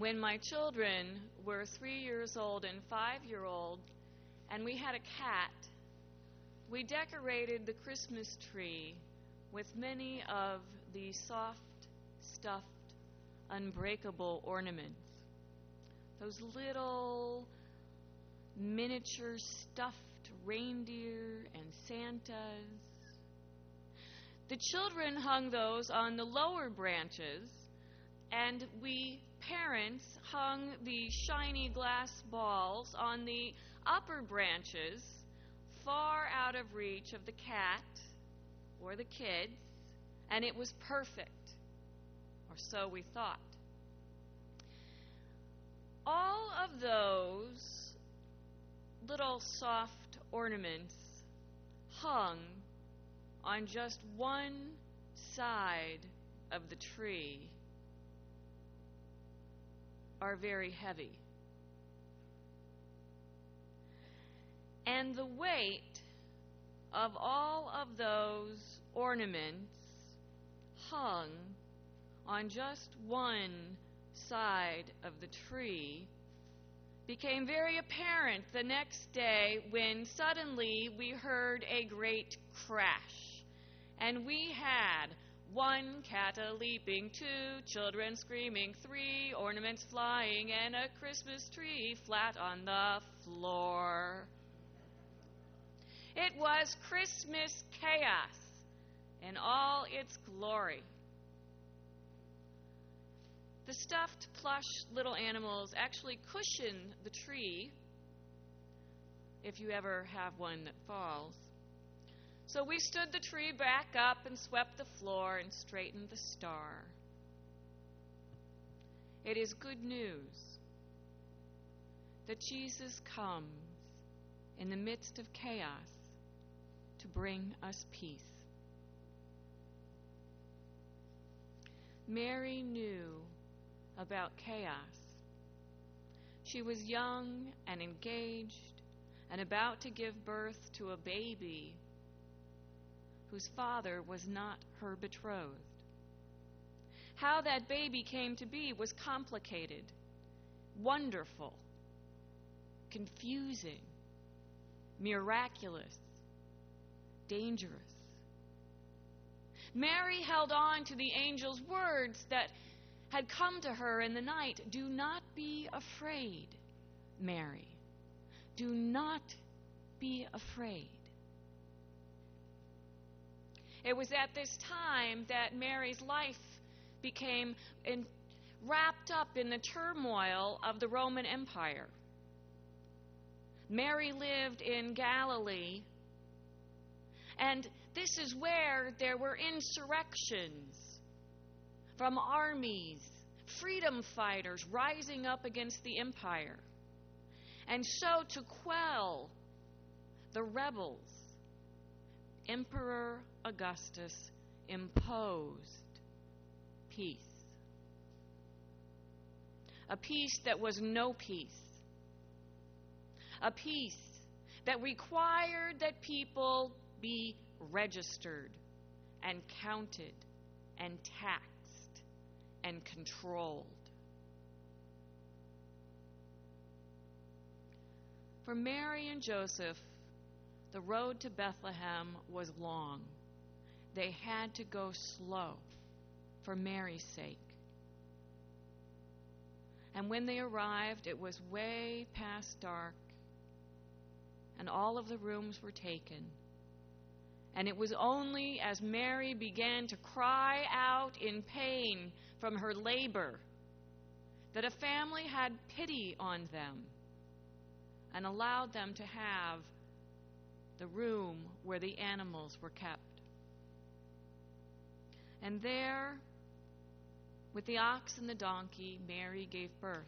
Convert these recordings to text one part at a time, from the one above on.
when my children were three years old and five year old, and we had a cat, we decorated the Christmas tree with many of the soft, stuffed, unbreakable ornaments. Those little miniature stuffed reindeer and Santas. The children hung those on the lower branches, and we parents hung the shiny glass balls on the upper branches, far out of reach of the cat or the kids, and it was perfect, or so we thought. All of those little soft ornaments hung on just one side of the tree are very heavy. And the weight of all of those ornaments hung on just one side of the tree became very apparent the next day when suddenly we heard a great crash. And we had one cat a leaping, two children screaming, three ornaments flying, and a Christmas tree flat on the floor. It was Christmas chaos in all its glory. The stuffed plush little animals actually cushion the tree if you ever have one that falls. So we stood the tree back up and swept the floor and straightened the star. It is good news that Jesus comes in the midst of chaos to bring us peace. Mary knew about chaos. She was young and engaged and about to give birth to a baby whose father was not her betrothed. How that baby came to be was complicated, wonderful, confusing, miraculous, dangerous. Mary held on to the angel's words that had come to her in the night Do not be afraid, Mary. Do not be afraid. It was at this time that Mary's life became in, wrapped up in the turmoil of the Roman Empire. Mary lived in Galilee, and this is where there were insurrections from armies, freedom fighters rising up against the empire. And so, to quell the rebels, Emperor Augustus imposed peace. A peace that was no peace. A peace that required that people be registered and counted and taxed and controlled. For Mary and Joseph, the road to Bethlehem was long. They had to go slow for Mary's sake. And when they arrived, it was way past dark, and all of the rooms were taken. And it was only as Mary began to cry out in pain from her labor that a family had pity on them and allowed them to have the room where the animals were kept. And there, with the ox and the donkey, Mary gave birth.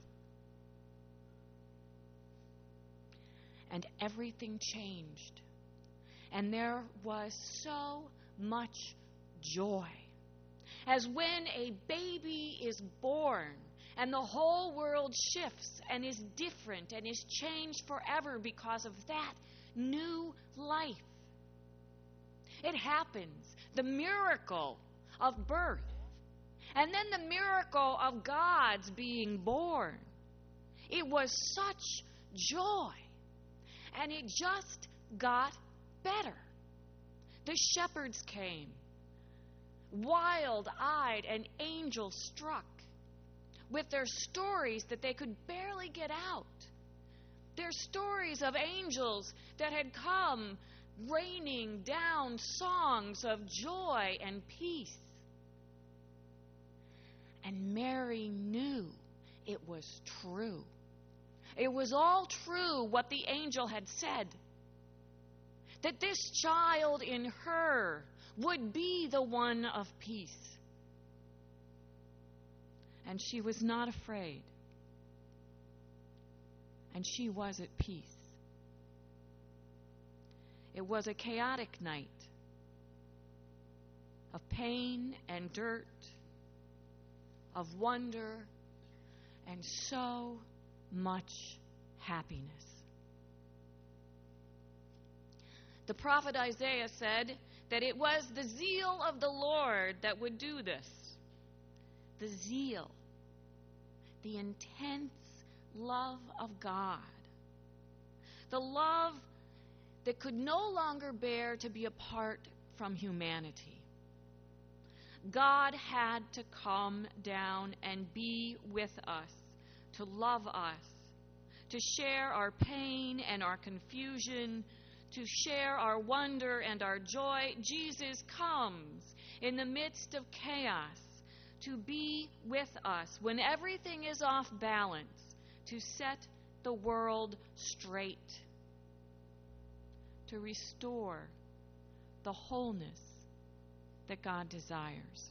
And everything changed. And there was so much joy as when a baby is born and the whole world shifts and is different and is changed forever because of that new life. It happens, the miracle of birth. And then the miracle of God's being born. It was such joy. And it just got better. The shepherds came, wild eyed and angel struck, with their stories that they could barely get out. Their stories of angels that had come raining down songs of joy and peace. And Mary knew it was true. It was all true what the angel had said. That this child in her would be the one of peace. And she was not afraid. And she was at peace. It was a chaotic night of pain and dirt, of wonder, and so much happiness. The prophet Isaiah said that it was the zeal of the Lord that would do this. The zeal, the intense love of God, the love that could no longer bear to be apart from humanity. God had to come down and be with us, to love us, to share our pain and our confusion, to share our wonder and our joy. Jesus comes in the midst of chaos to be with us when everything is off balance, to set the world straight to restore the wholeness that God desires.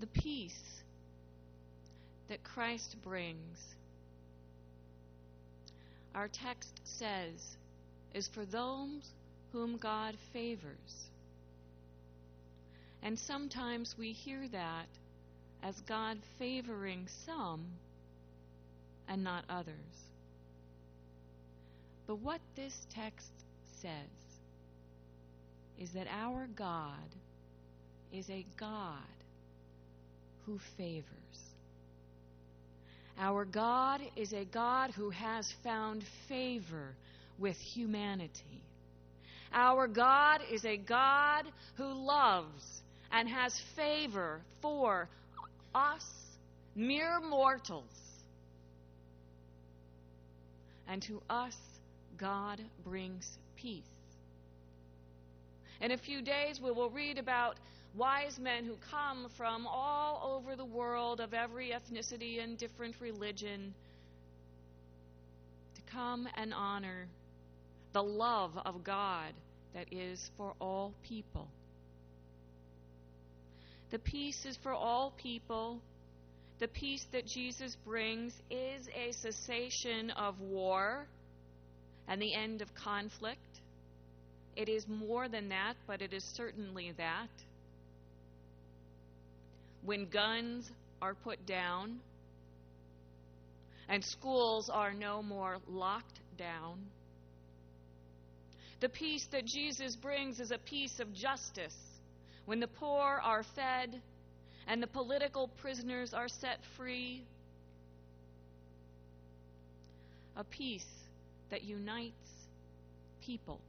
The peace that Christ brings, our text says, is for those whom God favors. And sometimes we hear that as God favoring some and not others. But what this text says is that our God is a God who favors. Our God is a God who has found favor with humanity. Our God is a God who loves and has favor for us, mere mortals. And to us, God brings peace. In a few days, we will read about wise men who come from all over the world of every ethnicity and different religion to come and honor the love of God that is for all people. The peace is for all people the peace that Jesus brings is a cessation of war and the end of conflict. It is more than that, but it is certainly that. When guns are put down and schools are no more locked down, the peace that Jesus brings is a peace of justice. When the poor are fed and the political prisoners are set free. A peace that unites people,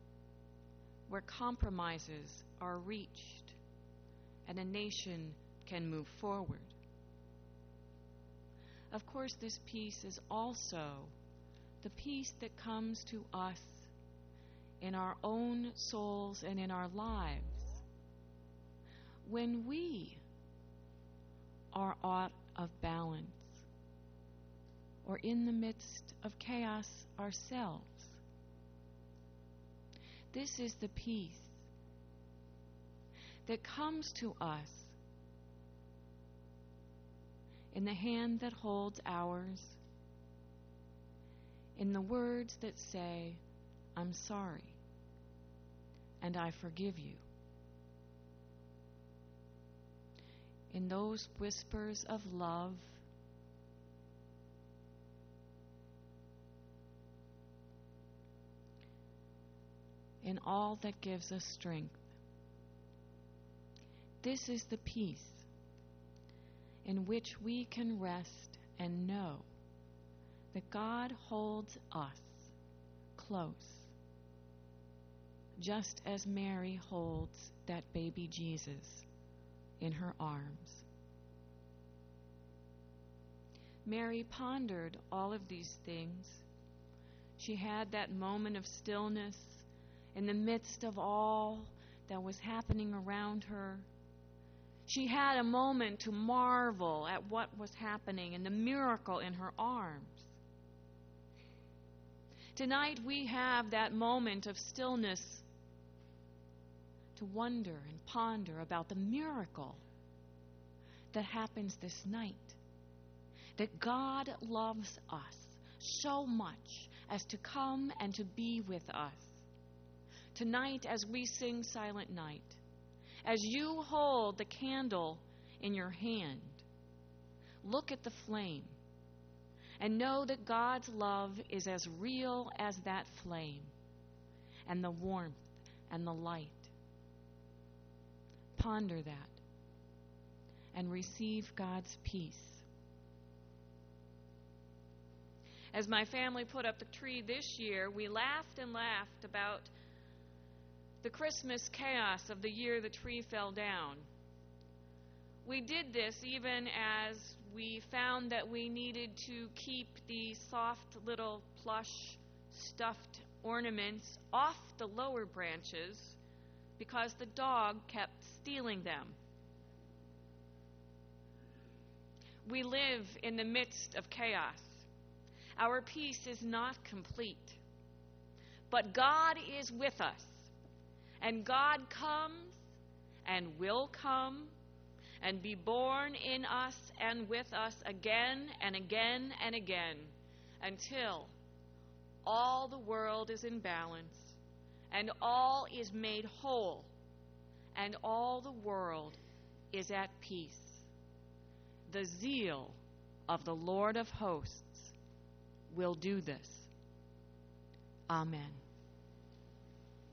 where compromises are reached and a nation can move forward. Of course, this peace is also the peace that comes to us in our own souls and in our lives when we are out of balance or in the midst of chaos ourselves. This is the peace that comes to us in the hand that holds ours, in the words that say, I'm sorry and I forgive you. In those whispers of love. In all that gives us strength. This is the peace in which we can rest and know that God holds us close, just as Mary holds that baby Jesus in her arms. Mary pondered all of these things. She had that moment of stillness in the midst of all that was happening around her. She had a moment to marvel at what was happening and the miracle in her arms. Tonight we have that moment of stillness to wonder and ponder about the miracle that happens this night. That God loves us so much as to come and to be with us. Tonight, as we sing Silent Night, as you hold the candle in your hand, look at the flame and know that God's love is as real as that flame and the warmth and the light. Ponder that and receive God's peace. As my family put up the tree this year, we laughed and laughed about the Christmas chaos of the year the tree fell down. We did this even as we found that we needed to keep the soft little plush stuffed ornaments off the lower branches because the dog kept stealing them. We live in the midst of chaos. Our peace is not complete. But God is with us. And God comes and will come and be born in us and with us again and again and again until all the world is in balance and all is made whole and all the world is at peace. The zeal of the Lord of hosts will do this. Amen.